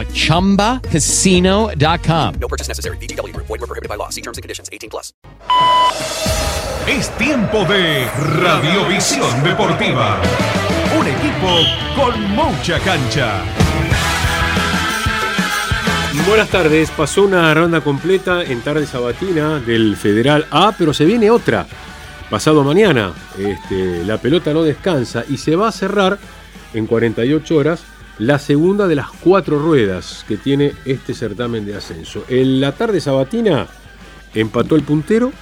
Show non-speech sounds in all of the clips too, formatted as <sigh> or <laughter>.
at ChumbaCasino.com. No purchase necessary. Group. Void were prohibited by law. See terms and conditions. 18 plus. Es tiempo de Radiovisión Deportiva. Un equipo con mucha cancha. Buenas tardes, pasó una ronda completa en tarde sabatina del Federal A, pero se viene otra. Pasado mañana, este, la pelota no descansa y se va a cerrar en 48 horas la segunda de las cuatro ruedas que tiene este certamen de ascenso. En la tarde sabatina empató el puntero,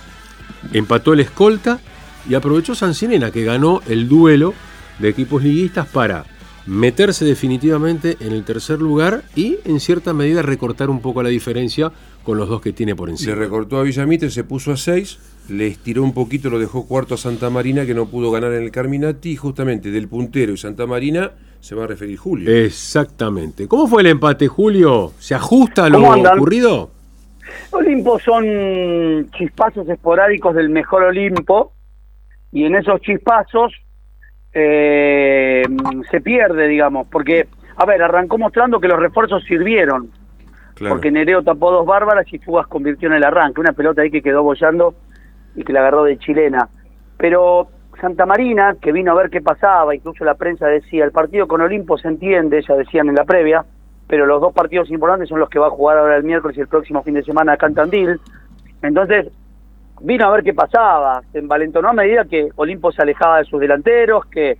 empató el escolta y aprovechó Sancinena que ganó el duelo de equipos liguistas para meterse definitivamente en el tercer lugar y en cierta medida recortar un poco la diferencia con los dos que tiene por encima. Le recortó a Villamitre, se puso a 6, le estiró un poquito, lo dejó cuarto a Santa Marina, que no pudo ganar en el Carminati, y justamente del puntero y Santa Marina se va a referir Julio. Exactamente. ¿Cómo fue el empate, Julio? ¿Se ajusta a lo ocurrido? Olimpo son chispazos esporádicos del mejor Olimpo y en esos chispazos eh, se pierde, digamos, porque, a ver, arrancó mostrando que los refuerzos sirvieron, Claro. porque Nereo tapó dos bárbaras y Fugas convirtió en el arranque, una pelota ahí que quedó bollando y que la agarró de chilena. Pero Santa Marina, que vino a ver qué pasaba, incluso la prensa decía, el partido con Olimpo se entiende, ya decían en la previa, pero los dos partidos importantes son los que va a jugar ahora el miércoles y el próximo fin de semana acá en Tandil. Entonces, vino a ver qué pasaba, se envalentonó a medida que Olimpo se alejaba de sus delanteros, que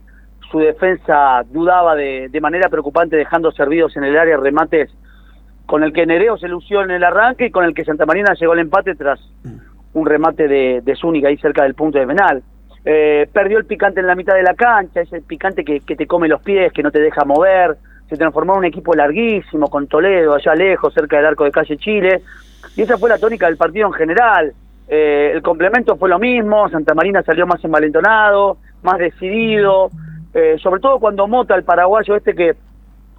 su defensa dudaba de, de manera preocupante dejando servidos en el área remates con el que Nereo se lució en el arranque y con el que Santa Marina llegó al empate tras un remate de, de Zúñiga ahí cerca del punto de penal. Eh, perdió el picante en la mitad de la cancha, ese picante que, que te come los pies, que no te deja mover, se transformó en un equipo larguísimo con Toledo allá lejos, cerca del arco de calle Chile, y esa fue la tónica del partido en general. Eh, el complemento fue lo mismo, Santa Marina salió más envalentonado, más decidido, eh, sobre todo cuando Mota, el paraguayo este que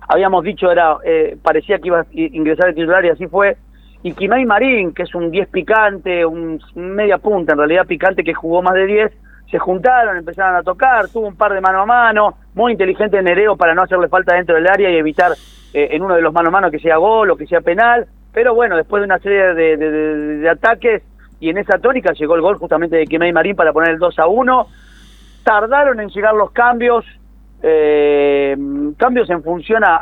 habíamos dicho era eh, parecía que iba a ingresar el titular y así fue, y Quimay Marín, que es un 10 picante, un media punta en realidad picante que jugó más de 10, se juntaron, empezaron a tocar, tuvo un par de mano a mano, muy inteligente Nereo para no hacerle falta dentro del área y evitar eh, en uno de los mano a mano que sea gol o que sea penal, pero bueno, después de una serie de, ataques y en esa tónica llegó el gol justamente de Quimay Marín para poner el 2 a 1, tardaron en llegar los cambios, eh, cambios en función a,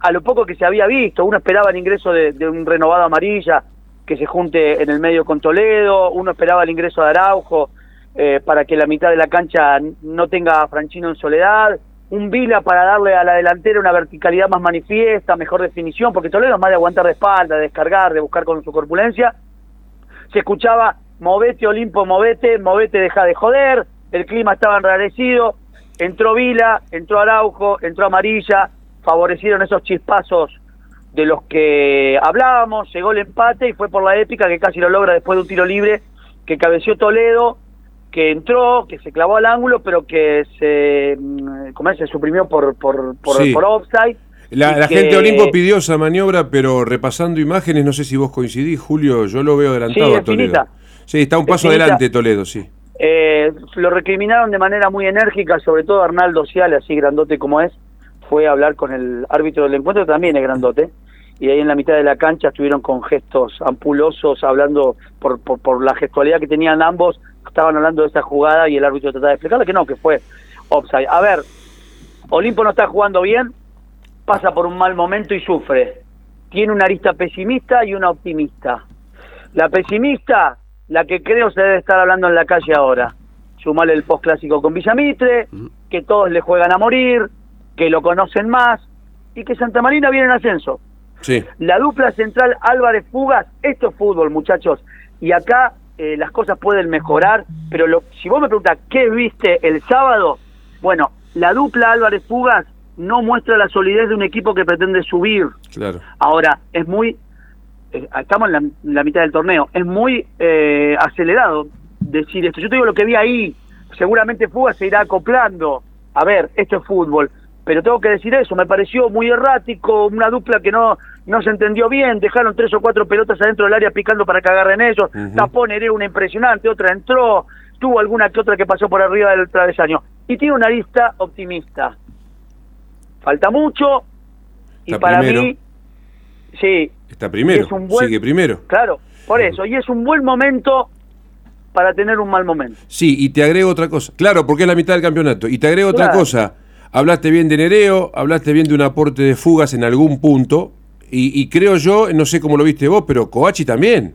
a- lo poco que se había visto. Uno esperaba el ingreso de un renovado amarilla que se junte en el medio con Toledo, uno esperaba el ingreso de Araujo eh, para que la mitad de la cancha no tenga a Franchino en soledad, un Vila para darle a la delantera una verticalidad más manifiesta, mejor definición, porque Toledo es más de aguantar de espalda, de descargar, de buscar con su corpulencia. Se escuchaba, movete Olimpo, movete, movete, deja de joder, el clima estaba enrarecido, entró Vila, entró Araujo, entró Amarilla, favorecieron esos chispazos de los que hablábamos, llegó el empate y fue por la épica que casi lo logra después de un tiro libre que cabeció Toledo, que entró, que se clavó al ángulo, pero que se, mm, ¿cómo es? se suprimió por, por, por, Sí. por offside. La, y la que- gente de Olimpo pidió esa maniobra, pero repasando imágenes, no sé si vos coincidís, Julio, yo lo veo adelantado Sí, a Toledo. finita. Sí, está un paso finita. adelante Toledo, sí. Eh, lo recriminaron de manera muy enérgica, sobre todo Arnaldo Ciale, así grandote como es, fue a hablar con el árbitro del encuentro, también es grandote, y ahí en la mitad de la cancha estuvieron con gestos ampulosos, hablando por, por, por la gestualidad que tenían ambos, estaban hablando de esa jugada y el árbitro trataba de explicarle que no, que fue offside. A ver, Olimpo no está jugando bien, pasa por un mal momento y sufre. Tiene una arista pesimista y una optimista. La pesimista, la que creo se debe estar hablando en la calle ahora. Sumale el post clásico con Villamitre, que todos le juegan a morir, que lo conocen más y que Santa Marina viene en ascenso. Sí. La dupla central Álvarez Fugas, esto es fútbol, muchachos. Y acá eh, las cosas pueden mejorar, pero lo, si vos me preguntas qué viste el sábado, bueno, la dupla Álvarez Fugas no muestra la solidez de un equipo que pretende subir. Claro. Ahora, es muy, eh, estamos en la, en la mitad del torneo, es muy eh, acelerado decir esto. Yo te digo lo que vi ahí, seguramente Fugas se irá acoplando. A ver, esto es fútbol, pero tengo que decir eso, me pareció muy errático, una dupla que no no se entendió bien, dejaron tres o cuatro pelotas adentro del área picando para que agarren ellos, Ujú. tapó Nerea una impresionante, otra entró, tuvo alguna que otra que pasó por arriba del travesaño. Y tiene una lista optimista. Falta mucho, y Está para primero. mí, sí, Está primero. Es un buen- Sigue primero. claro, por eso, y es un buen momento para tener un mal momento. Sí, y te agrego otra cosa. Claro, porque es la mitad del campeonato. Y te agrego otra cosa. Hablaste bien de Nereo, hablaste bien de un aporte de fugas en algún punto. Y, y creo yo, no sé cómo lo viste vos, pero Coachi también.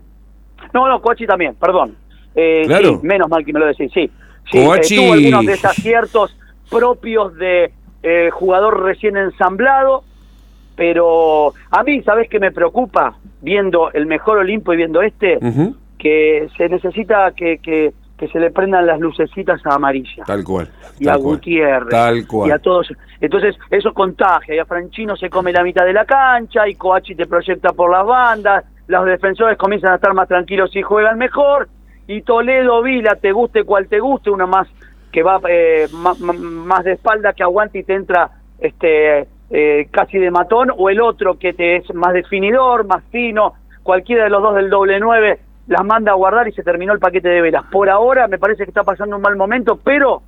No, no, Coachi también, perdón. Eh, Claro. sí, menos mal que me lo decís, sí. sí Coachi- eh, tuvo algunos desaciertos propios de eh, jugador recién ensamblado, pero a mí, ¿sabés qué me preocupa? Viendo el mejor Olimpo y viendo este, que se necesita que, que, que se le prendan las lucecitas a amarilla. Tal cual. y tal a cual. Gutiérrez Tal cual. y a todos. Entonces, eso contagia. Y a Franchino se come la mitad de la cancha y Coachi te proyecta por las bandas. Los defensores comienzan a estar más tranquilos y juegan mejor. Y Toledo, Vila, te guste cual te guste, uno más que va eh, más de espalda que aguanta y te entra este eh, casi de matón, o el otro que te es más definidor, más fino, cualquiera de los dos del doble nueve las manda a guardar y se terminó el paquete de velas. Por ahora me parece que está pasando un mal momento, pero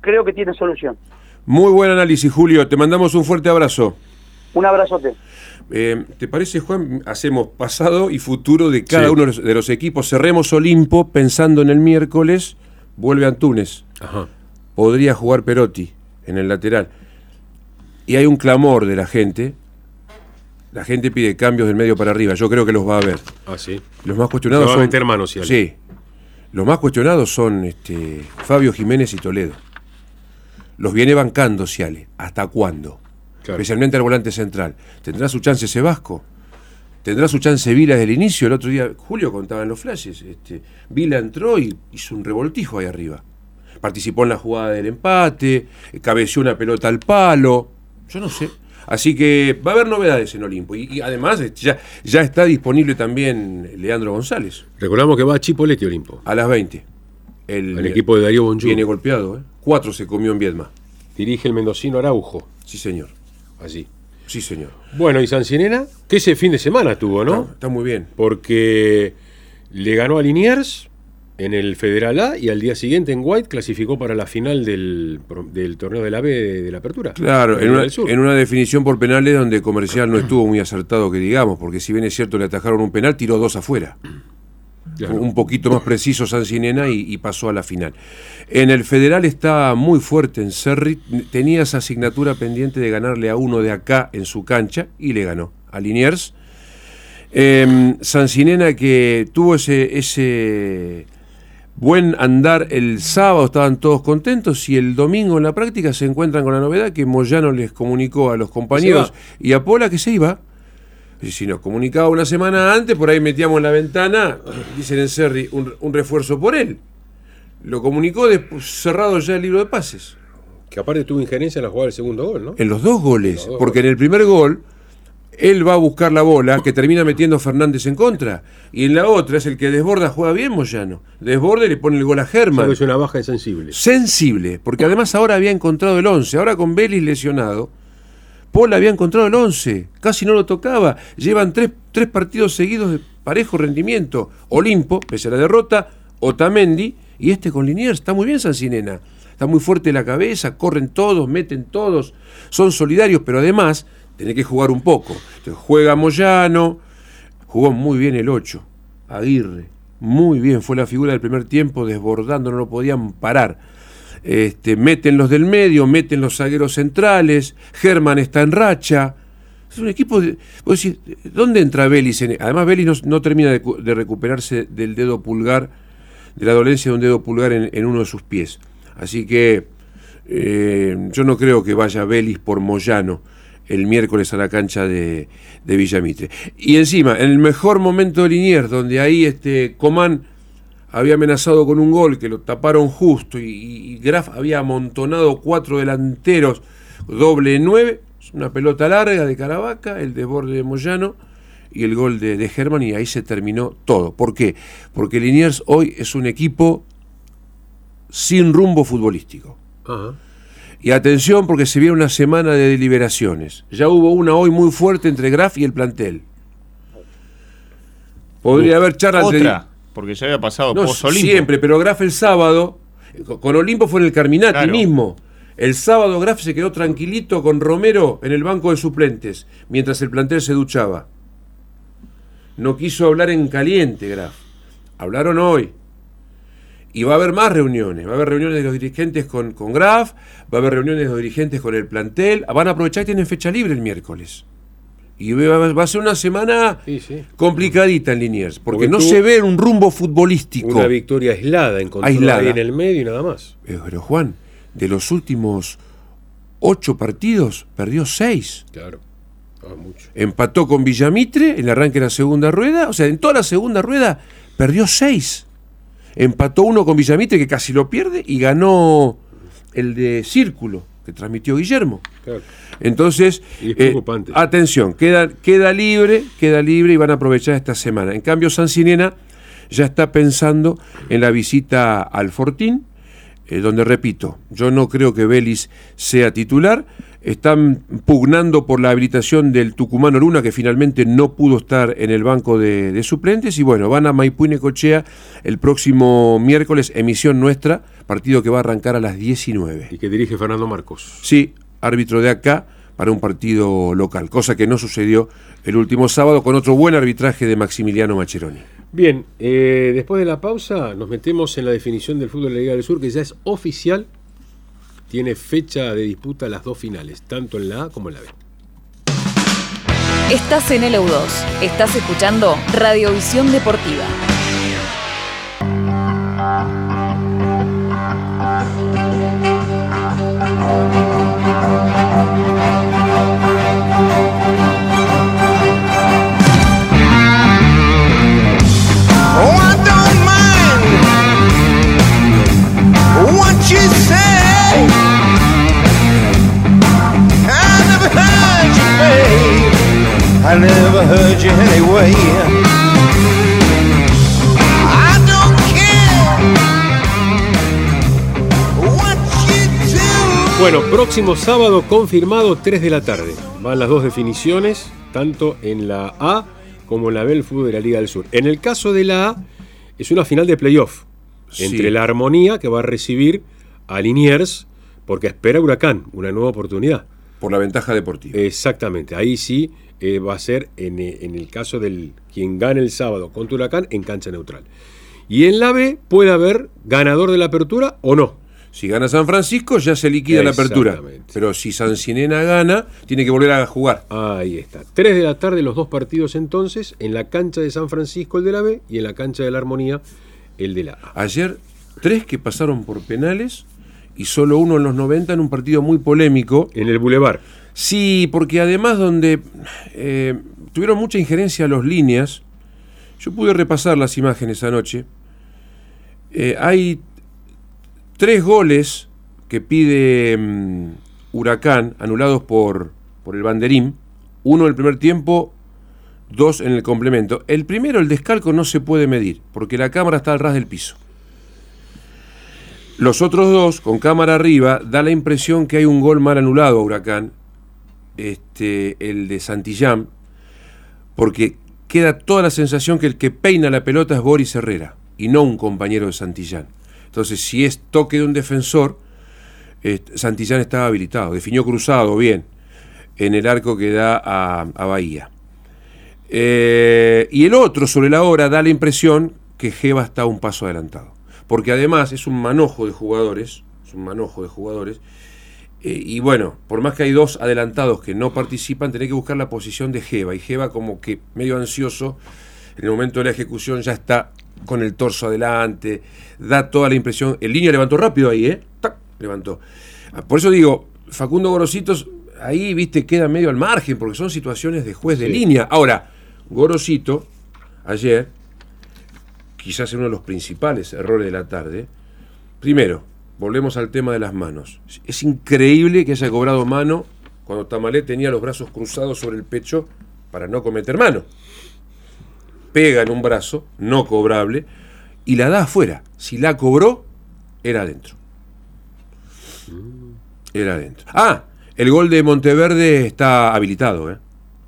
creo que tiene solución. Muy buen análisis, Julio. Te mandamos un fuerte abrazo. Un abrazote. Eh, ¿Te parece, Juan? Hacemos pasado y futuro de cada Sí. uno de los, de los equipos. Cerremos Olimpo pensando en el miércoles. Vuelve Antunes. Ajá. Podría jugar Perotti en el lateral. Y hay un clamor de la gente. La gente pide cambios del medio para arriba. Yo creo que los va a haber. Ah, sí. Los más cuestionados son. meter. Sí. Los más cuestionados son este, Fabio Jiménez y Toledo. Los viene bancando Ciale. ¿Hasta cuándo? Claro. Especialmente al volante central. ¿Tendrá su chance Sebasco? ¿Tendrá su chance Vila desde el inicio? El otro día, Julio contaba en los flashes. Este, Vila entró y hizo un revoltijo ahí arriba. Participó en la jugada del empate, eh, cabeció una pelota al palo. Yo no sé. Así que va a haber novedades en Olimpo. Y, y además ya, ya está disponible también Leandro González Recordamos que va Chipolete Olimpo. a las 20. El, El equipo de Darío Bonjú. viene golpeado. ¿eh? Cuatro se comió en Viedma. Dirige el mendocino Araujo. Sí, señor. Allí. Sí, señor. Bueno, y San Sinena, que ese fin de semana tuvo, ¿no? Está, está muy bien. Porque le ganó a Liniers en el Federal A y al día siguiente en White clasificó para la final del, del torneo de la B de, de la apertura. Claro, en una, en definición por penales donde Comercial no estuvo muy acertado, que digamos, porque si bien es cierto le atajaron un penal, tiró dos afuera. Claro. Un poquito más preciso Sancinena y, y pasó a la final. En el federal está muy fuerte en Cerri, tenía esa asignatura pendiente de ganarle a uno de acá en su cancha y le ganó a Liniers. Eh, Sancinena que tuvo ese, ese buen andar el sábado, estaban todos contentos y el domingo en la práctica se encuentran con la novedad que Moyano les comunicó a los compañeros y a Pola que se iba. Y si nos comunicaba una semana antes, por ahí metíamos en la ventana, dicen en Serri, un, un refuerzo por él. Lo comunicó después, cerrado ya el libro de pases. Que aparte tuvo injerencia en la jugada del segundo gol, ¿no? En los dos goles, los dos porque en el primer gol él va a buscar la bola que termina metiendo Fernández en contra. Y en la otra es el que desborda, juega bien Moyano. Desborda y le pone el gol a Germán. Es una baja insensible. sensible, porque además ahora había encontrado el 11, ahora con Vélez lesionado, Paul había encontrado el 11, casi no lo tocaba, llevan tres, tres partidos seguidos de parejo rendimiento, Olimpo, pese a la derrota, Otamendi, y este con Liniers, está muy bien Sancinena, está muy fuerte la cabeza, corren todos, meten todos, son solidarios, pero además tiene que jugar un poco, juega Moyano, jugó muy bien el 8, Aguirre, muy bien, fue la figura del primer tiempo, desbordando, no lo podían parar. Este, meten los del medio, meten los zagueros centrales, Germán está en racha, Es un equipo de. ¿Dónde entra Vélez? en- además, Vélez no, termina de, cu- de recuperarse del dedo pulgar, de la dolencia de un dedo pulgar en, en uno de sus pies. Así que eh, yo no creo que vaya Vélez por Moyano el miércoles a la cancha de, de Villamitre. Y encima, en el mejor momento de Liniers, donde ahí este Comán había amenazado con un gol que lo taparon justo y, Graf había amontonado cuatro delanteros, doble nueve, una pelota larga de Caravaca, el desborde de Moyano y el gol de, de Germán y ahí se terminó todo. ¿Por qué? Porque Liniers hoy es un equipo sin rumbo futbolístico. Ajá. Y atención porque se viene una semana de deliberaciones. Ya hubo una hoy muy fuerte entre Graf y el plantel. Podría haber charla entre- Otra, porque ya había pasado no, post Olimpo. siempre, pero Graf el sábado, co- con Olimpo fue en el Carminati Claro. mismo. El sábado Graf se quedó tranquilito con Romero en el banco de suplentes, mientras el plantel se duchaba. No quiso hablar en caliente, Graf. Hablaron hoy. Y va a haber más reuniones. Va a haber reuniones de los dirigentes con, con Graf, va a haber reuniones de los dirigentes con el plantel. Van a aprovechar que tienen fecha libre el miércoles. Y va, va a ser una semana Sí, sí. complicadita en Liniers, porque, Porque no se ve un rumbo futbolístico. Una victoria aislada, Aislada. ahí en el medio y nada más. Eh, Pero Juan, de los últimos ocho partidos, perdió seis. Claro. Ah, mucho. Empató con Villamitre en el arranque de la segunda rueda. O sea, en toda la segunda rueda perdió seis. Empató uno con Villamitre que casi lo pierde y ganó el de Círculo, que transmitió Guillermo. Claro. Entonces, eh, atención, queda, queda libre, queda libre y van a aprovechar esta semana. En cambio, Sancinena ya está pensando en la visita al Fortín, eh, donde repito, yo no creo que Vélez sea titular. Están pugnando por la habilitación del tucumano Luna, que finalmente no pudo estar en el banco de, de suplentes. Y bueno, van a Maipú y Necochea el próximo miércoles, emisión nuestra, partido que va a arrancar a las 19. Y que dirige Fernando Marcos. Sí, árbitro de acá para un partido local, cosa que no sucedió el último sábado con otro buen arbitraje de Maximiliano Macheroni. Bien, eh, después de la pausa nos metemos en la definición del fútbol de la Liga del Sur, que ya es oficial. Tiene fecha de disputa las dos finales, tanto en la A como en la B. Estás en el EU2. Estás escuchando Radiovisión Deportiva. Próximo sábado confirmado 3 de la tarde. Van las dos definiciones, tanto en la A como en la B del fútbol de la Liga del Sur. En el caso de la A, es una final de playoff Sí. entre la Armonía, que va a recibir a Liniers, porque espera Huracán, una nueva oportunidad. Por la ventaja deportiva. Exactamente, ahí sí eh, va a ser en, eh, en el caso del quien gane el sábado contra Huracán en cancha neutral. Y en la B puede haber ganador de la apertura o no. Si gana San Francisco ya se liquida la apertura. Pero si Sancinena gana, tiene que volver a jugar. Ahí está. 3 de la tarde los dos partidos entonces, en la cancha de San Francisco el de la B y en la cancha de la Armonía el de la A. Ayer, tres que pasaron por penales y solo uno en los 90 en un partido muy polémico. En el Boulevard. Sí, porque además donde eh, tuvieron mucha injerencia los líneas, yo pude repasar las imágenes anoche, eh, hay tres goles que pide mm, Huracán, anulados por, por el banderín, uno en el primer tiempo, dos en el complemento. El primero, el descalco, no se puede medir, porque la cámara está al ras del piso. Los otros dos, con cámara arriba, da la impresión que hay un gol mal anulado a Huracán, este, el de Santillán, porque queda toda la sensación que el que peina la pelota es Boris Herrera y no un compañero de Santillán. Entonces, si es toque de un defensor, eh, Santillán estaba habilitado, definió cruzado bien en el arco que da a, Bahía. Eh, y el otro, sobre la hora, da la impresión que Jeva está un paso adelantado. Porque además es un manojo de jugadores, es un manojo de jugadores, Eh, y bueno, por más que hay dos adelantados que no participan, tenés que buscar la posición de Jeva. Y Jeva como que medio ansioso, en el momento de la ejecución ya está con el torso adelante, da toda la impresión. El niño levantó rápido ahí, ¿eh? ¡Tac! Levantó. Ah, Por eso digo, Facundo Gorositos ahí, viste, queda medio al margen, porque son situaciones de juez de línea. Ahora, Gorosito, ayer, quizás uno de los principales errores de la tarde, primero, volvemos al tema de las manos. Es increíble que haya cobrado mano cuando Tamalé tenía los brazos cruzados sobre el pecho para no cometer mano. Pega en un brazo, no cobrable, y la da afuera. Si la cobró, era adentro. Era adentro. Ah, el gol de Monteverde está habilitado. ¿eh?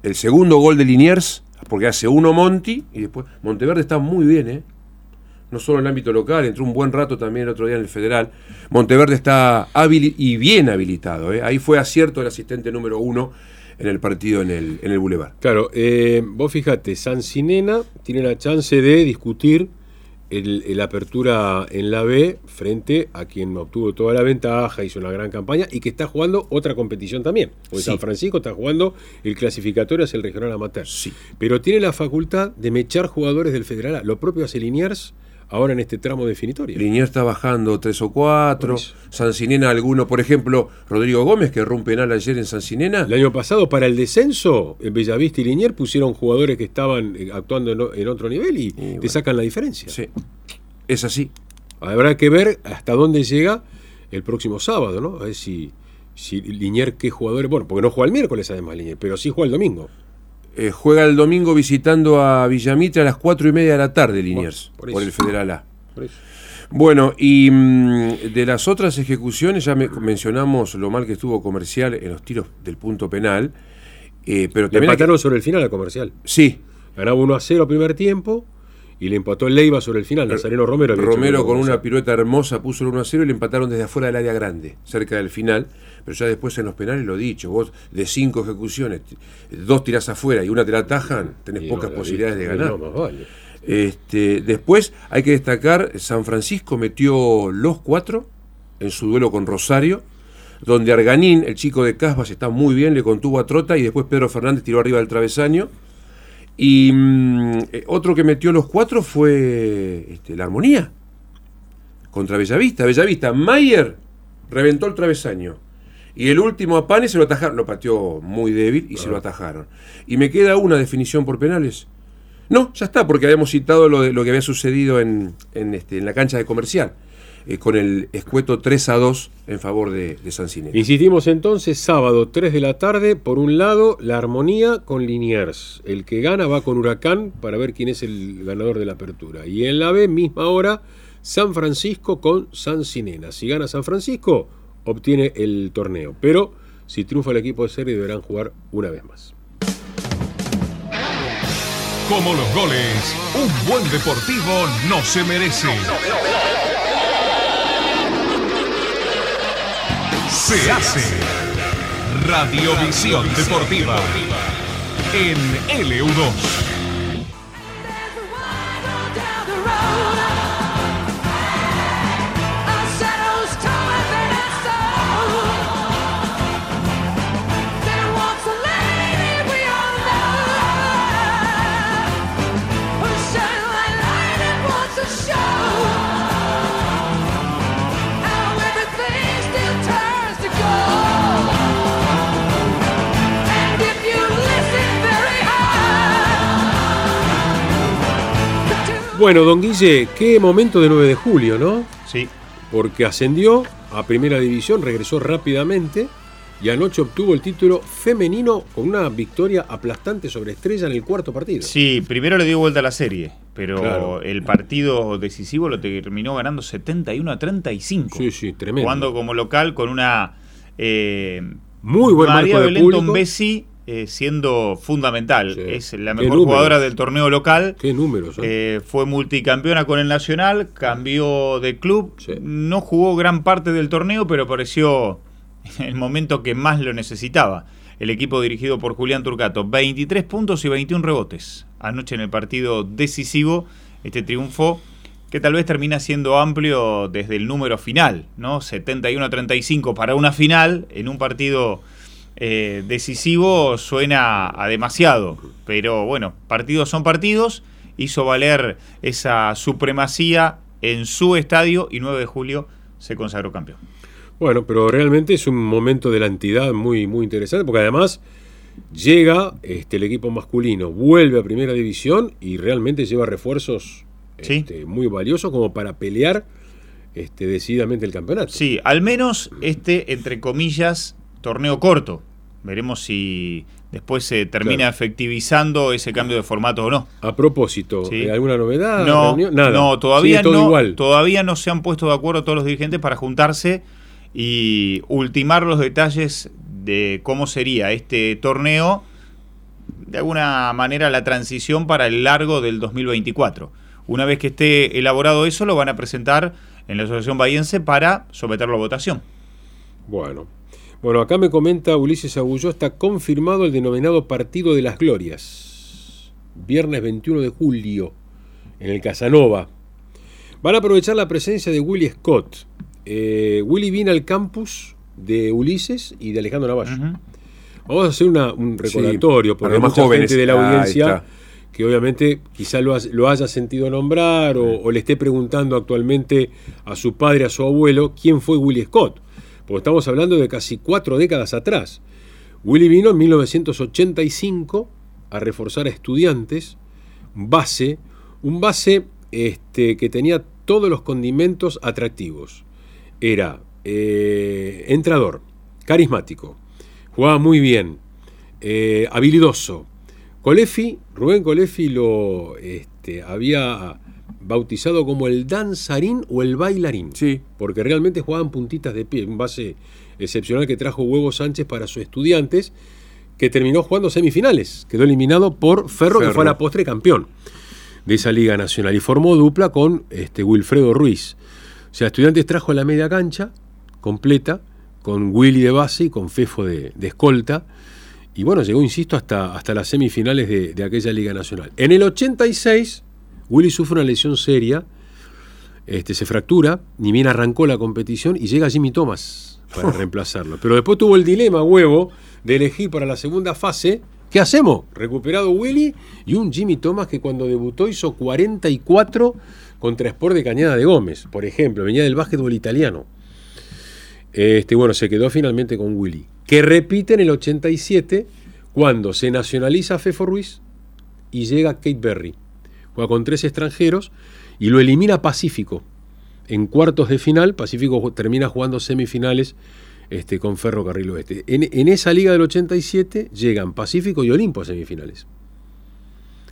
El segundo gol de Liniers, porque hace uno Monti y después. Monteverde está muy bien, ¿eh? no solo en el ámbito local, entró un buen rato también el otro día en el federal. Monteverde está hábil y bien habilitado. ¿eh? Ahí fue acierto el asistente número uno en el partido en el, en el Boulevard. Claro, eh, vos fíjate, Sancinena tiene la chance de discutir el, el apertura en la B frente a quien obtuvo toda la ventaja, hizo una gran campaña y que está jugando otra competición también. Porque Sí. San Francisco está jugando el clasificatorio hacia el regional amateur. Sí. Pero tiene la facultad de mechar jugadores del Federal A. Lo propio hace Liniers ahora en este tramo definitorio. Liniers está bajando tres o cuatro. Sancinena alguno, por ejemplo, Rodrigo Gómez, que rompe penal ayer en Sancinena. El año pasado, para el descenso, en Bellavista y Liniers pusieron jugadores que estaban eh, actuando en, otro nivel y, te bueno. sacan la diferencia. Sí. Es así. Habrá que ver hasta dónde llega el próximo sábado, ¿no? A ver si, si Liniers, qué jugadores. Bueno, porque no juega el miércoles además Liniers, pero sí juega el domingo. Eh, juega el domingo visitando a Villamitre a las cuatro y media de la tarde, Liniers, por el Federal A. Por eso. Bueno, y mm, de las otras ejecuciones ya me- mencionamos lo mal que estuvo comercial en los tiros del punto penal. eh, pero Le que- empataron sobre el final al comercial. Sí, Ganaba 1 a 0 primer tiempo y le empató el Leiva sobre el final. Nazareno Romero. Romero con una pirueta hermosa puso el 1 a 0 y le empataron desde afuera del área grande, cerca del final. Pero ya después en los penales lo dicho, vos de cinco ejecuciones, dos tirás afuera y una te la atajan, tenés Y pocas no, posibilidades de ganar. no, vale. Este, después hay que destacar, San Francisco metió los cuatro en su duelo con Rosario, donde Arganín, el chico de Casbas, está muy bien, le contuvo a Trota y después Pedro Fernández tiró arriba del travesaño. Y mm, eh, otro que metió los cuatro fue este, la Armonía contra Bellavista. Bellavista, Mayer reventó el travesaño. Y el último a Pane se lo atajaron, lo pateó muy débil y se lo atajaron. Y me queda una definición por penales. No, ya está, porque habíamos citado lo, de, lo que había sucedido en, en, este, en la cancha de comercial, eh, con el escueto 3 a 2 en favor de, de San Cinero. Insistimos entonces, sábado 3 de la tarde, por un lado, la armonía con Liniers. El que gana va con Huracán para ver quién es el ganador de la apertura. Y en la B, misma hora, San Francisco con San Cinena. Si gana San Francisco, obtiene el torneo. Pero si triunfa el equipo de serie, deberán jugar una vez más. Como los goles, un buen deportivo no se merece. Se hace Radiovisión Deportiva en LU2. Bueno, don Guille, qué momento de 9 de julio, ¿no? Sí, Porque ascendió a Primera División, regresó rápidamente y anoche obtuvo el título femenino con una victoria aplastante sobre Estrella en el cuarto partido. sí, primero le dio vuelta a la serie, pero Claro. el partido decisivo lo terminó ganando 71 a 35. Sí, sí, tremendo. Jugando como local con una eh, Muy buen María marco de Belén público. Tombesi, eh, siendo fundamental. Sí. Es la mejor jugadora del torneo local. Qué números, ¿eh? Eh, fue multicampeona con el Nacional, cambió de club, Sí. no jugó gran parte del torneo, pero apareció en el momento que más lo necesitaba. El equipo dirigido por Julián Turcato, 23 puntos y 21 rebotes. Anoche en el partido decisivo, este triunfo que tal vez termina siendo amplio desde el número final, ¿no? 71 a 35 para una final en un partido eh, decisivo suena a demasiado, pero bueno, partidos son partidos, hizo valer esa supremacía en su estadio y 9 de julio se consagró campeón. Bueno, pero realmente es un momento de la entidad muy, muy interesante, porque además llega este, el equipo masculino, vuelve a primera división y realmente lleva refuerzos Sí. este, muy valiosos como para pelear este, decididamente el campeonato. Sí, al menos este, entre comillas, torneo corto. Veremos si después se termina Claro. efectivizando ese cambio de formato o no. A propósito, Sí. ¿eh, ¿alguna novedad? No? Nada. no, todavía no, igual. todavía no se han puesto de acuerdo todos los dirigentes para juntarse y ultimar los detalles de cómo sería este torneo, de alguna manera la transición para el largo del 2024. Una vez que esté elaborado eso, lo van a presentar en la Asociación Bahiense para someterlo a votación. Bueno. Bueno, acá me comenta Ulises Agulló, está confirmado el denominado Partido de las Glorias. Viernes 21 de julio, en el Casanova. Van a aprovechar la presencia de Willy Scott. Eh, Willy viene al campus de Ulises y de Alejandro Navallo. Vamos a hacer una- un recordatorio, para porque hay mucha jóvenes. gente de la audiencia que obviamente quizá lo, lo haya sentido nombrar o, o le esté preguntando actualmente a su padre, a su abuelo, quién fue Willy Scott. Porque estamos hablando de casi cuatro décadas atrás. Willy vino en 1985 a reforzar a estudiantes, base, un base este, que tenía todos los condimentos atractivos. Era eh, entrador, carismático, jugaba muy bien, eh, habilidoso. Colefi, Rubén Colefi lo este, había bautizado como el danzarín o el bailarín. Sí. Porque realmente jugaban puntitas de pie, un base excepcional que trajo Hugo Sánchez para sus estudiantes, que terminó jugando semifinales. Quedó eliminado por Ferro, que fue a la postre campeón de esa Liga Nacional. Y formó dupla con este, Wilfredo Ruiz. O sea, Estudiantes trajo la media cancha completa, con Willy de base y con Fefo de, de escolta. Y bueno, llegó, insisto, hasta, hasta las semifinales de, de aquella Liga Nacional. En el 86, Willy sufre una lesión seria, este, se fractura, ni bien arrancó la competición y llega Jimmy Thomas para <laughs> reemplazarlo. Pero después tuvo el dilema, huevo, de elegir para la segunda fase. ¿Qué hacemos? Recuperado Willy y un Jimmy Thomas que cuando debutó hizo 44 contra Sport de Cañada de Gómez, por ejemplo, venía del básquetbol italiano. Este, bueno, se quedó finalmente con Willy, que repite en el 87 cuando se nacionaliza Fefo Ruiz y llega Kate Berry. Juega con tres extranjeros y lo elimina Pacífico. En cuartos de final, Pacífico termina jugando semifinales este, con Ferrocarril Oeste. En, en esa liga del 87 llegan Pacífico y Olimpo a semifinales.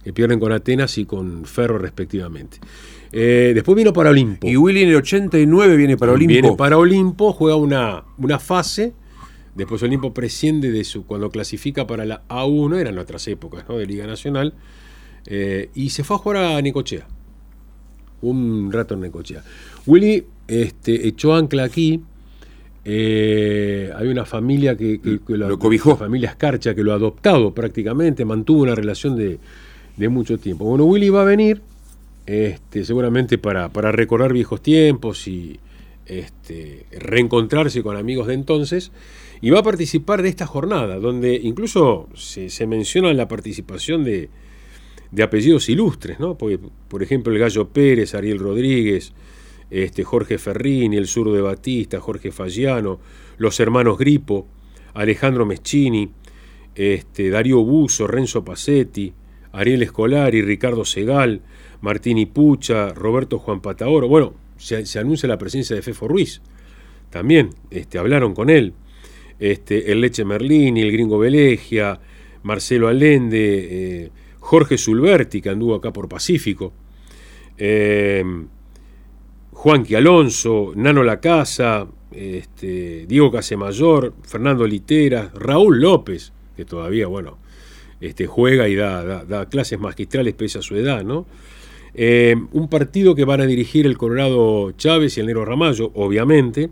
Que pierden con Atenas y con Ferro respectivamente. Eh, después vino para Olimpo. Y Willy en el 89 viene para Olimpo. Viene para Olimpo, juega una, una fase. Después Olimpo presciende de su. Cuando clasifica para la A1, eran otras épocas, ¿no? De Liga Nacional. Eh, y se fue a jugar a Necochea. Un rato en Necochea. Willy este, echó ancla aquí. eh, hay una familia que, que- que Lo cobijó. La familia Escarcha que lo ha adoptado prácticamente, mantuvo una relación de, de mucho tiempo. Bueno, Willy va a venir este, seguramente para, para recordar viejos tiempos y este, reencontrarse con amigos de entonces, y va a participar de esta jornada, donde incluso se, se menciona la participación de, de apellidos ilustres, ¿no? Por ejemplo, el Gallo Pérez, Ariel Rodríguez, este, Jorge Ferrini, el zurdo de Batista, Jorge Fagiano, los hermanos Gripo, Alejandro Meschini, este, Darío Buzo, Renzo Pacetti, Ariel Escolari, Ricardo Segal, Martín Pucha, Roberto Juan Pataoro. Bueno, se, se anuncia la presencia de Fefo Ruiz. También este, hablaron con él. Este, el Leche Merlini, el Gringo Velegia, Marcelo Allende, eh, Jorge Sulberti, que anduvo acá por Pacífico. Eh, Juanqui Alonso, Nano Lacasa, este, Diego Casemayor, Fernando Litera, Raúl López, que todavía, bueno, este, juega y da, clases magistrales pese a su edad, ¿no? Eh, un partido que van a dirigir el Colorado Chávez y el Negro Ramallo, obviamente.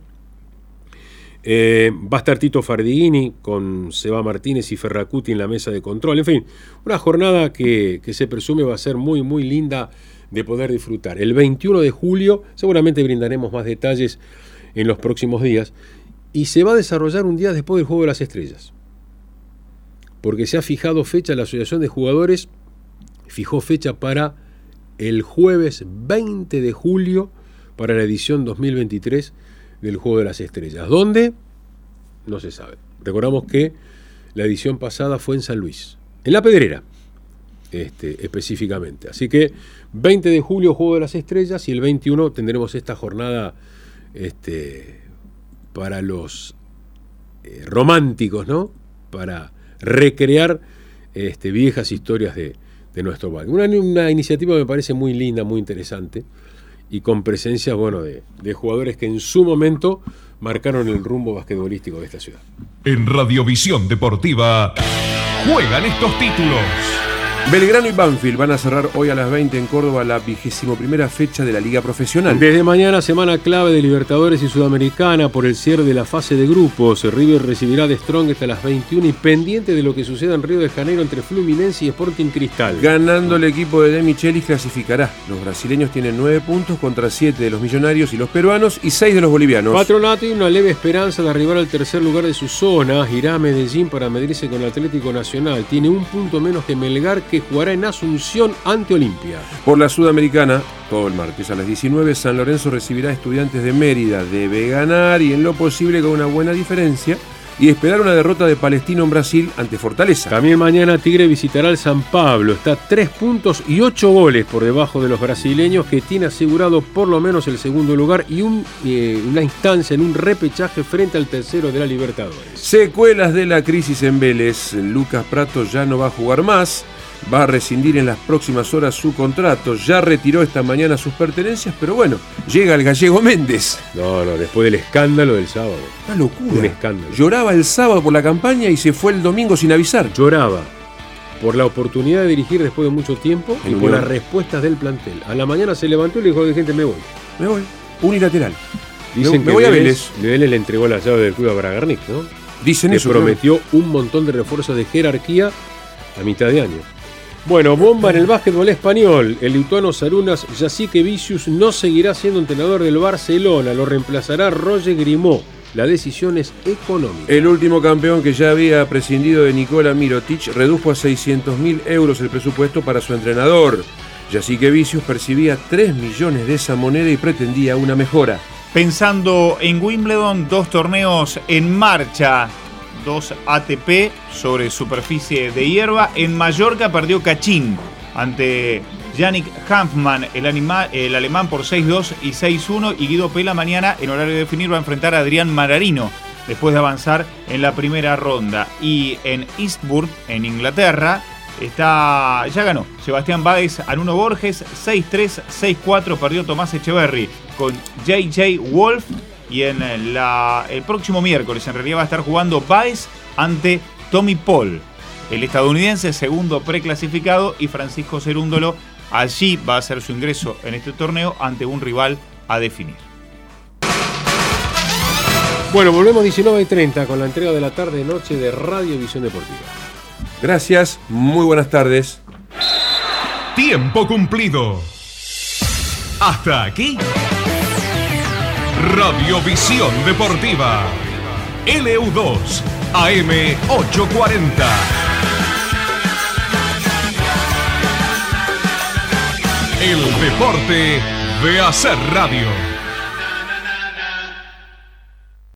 Eh, va a estar Tito Fardini con Seba Martínez y Ferracuti en la mesa de control. En fin, una jornada que, que se presume va a ser muy, muy linda de poder disfrutar. El 21 de julio, seguramente brindaremos más detalles en los próximos días, y se va a desarrollar un día después del Juego de las Estrellas, porque se ha fijado fecha, la Asociación de Jugadores fijó fecha para el jueves 20 de julio para la edición 2023 del Juego de las Estrellas. ¿Dónde? No se sabe. Recordamos que la edición pasada fue en San Luis, en La Pedrera, este, específicamente. Así que 20 de julio Juego de las Estrellas y el 21 tendremos esta jornada este, para los eh, románticos, ¿no? Para recrear este, viejas historias de, nuestro barrio. Una, una iniciativa me parece muy linda, muy interesante y con presencia bueno, de, de jugadores que en su momento marcaron el rumbo basquetbolístico de esta ciudad. En Radiovisión Deportiva juegan estos títulos. Belgrano y Banfield van a cerrar hoy a las 20 en Córdoba la vigésimo primera fecha de la Liga Profesional. Desde mañana, semana clave de Libertadores y Sudamericana por el cierre de la fase de grupos. River recibirá de Strong hasta las 21 y pendiente de lo que suceda en Río de Janeiro entre Fluminense y Sporting Cristal. Ganando el equipo de De Michelis clasificará. Los brasileños tienen 9 puntos contra 7 de los millonarios y los peruanos y 6 de los bolivianos. Patronato y una leve esperanza de arribar al tercer lugar de su zona. Irá a Medellín para medirse con el Atlético Nacional. Tiene un punto menos que Melgar que jugará en Asunción ante Olimpia. Por la Sudamericana, todo el martes a las 19, San Lorenzo recibirá a estudiantes de Mérida. Debe ganar y en lo posible con una buena diferencia y esperar una derrota de Palestino en Brasil ante Fortaleza. También mañana Tigre visitará el San Pablo. Está 3 puntos y 8 goles por debajo de los brasileños que tiene asegurado por lo menos el segundo lugar y un, eh, una instancia en un repechaje frente al tercero de la Libertadores. Secuelas de la crisis en Vélez. Lucas Prato ya no va a jugar más. Va a rescindir en las próximas horas su contrato. Ya retiró esta mañana sus pertenencias, pero bueno, llega el gallego Méndez. No, no, después del escándalo del sábado. Una locura. Un escándalo. Lloraba el sábado por la campaña y se fue el domingo sin avisar. Lloraba por la oportunidad de dirigir después de mucho tiempo y por las respuestas del plantel. A la mañana se levantó y le dijo, gente, me voy. Me voy. Unilateral. Dicen Me- me que voy a Vélez, Vélez le entregó la llave del club a Bragarnik, ¿no? Dicen que eso. prometió un montón de refuerzos de jerarquía a mitad de año. Bueno, bomba en el básquetbol español. El lituano Sarunas Yacique Vicius no seguirá siendo entrenador del Barcelona. Lo reemplazará Roger Grimaud. La decisión es económica. El último campeón que ya había prescindido de Nikola Mirotic redujo a 600 mil euros el presupuesto para su entrenador. Yacique Vicius percibía 3 millones de esa moneda y pretendía una mejora. Pensando en Wimbledon, dos torneos en marcha, dos ATP sobre superficie de hierba. En Mallorca perdió Cachín ante Yannick Hanfmann, el, el alemán por 6-2 y 6-1. Y Guido Pela mañana, en horario de definir, va a enfrentar a Adrián Mararino después de avanzar en la primera ronda. Y en Eastbourne, en Inglaterra, está ya ganó Sebastián Báez a Nuno Borges 6-3, 6-4 perdió Tomás Echeverry con JJ Wolf y en la, el próximo miércoles en realidad va a estar jugando Báez ante Tommy Paul, el estadounidense segundo preclasificado y Francisco Cerúndolo allí va a hacer su ingreso en este torneo ante un rival a definir. Bueno, volvemos 19 y 30 con la entrega de la tarde-noche de Radio Visión Deportiva. Gracias, muy buenas tardes. Tiempo cumplido. Hasta aquí. Radiovisión Deportiva. LU2 AM 840. El deporte de hacer radio.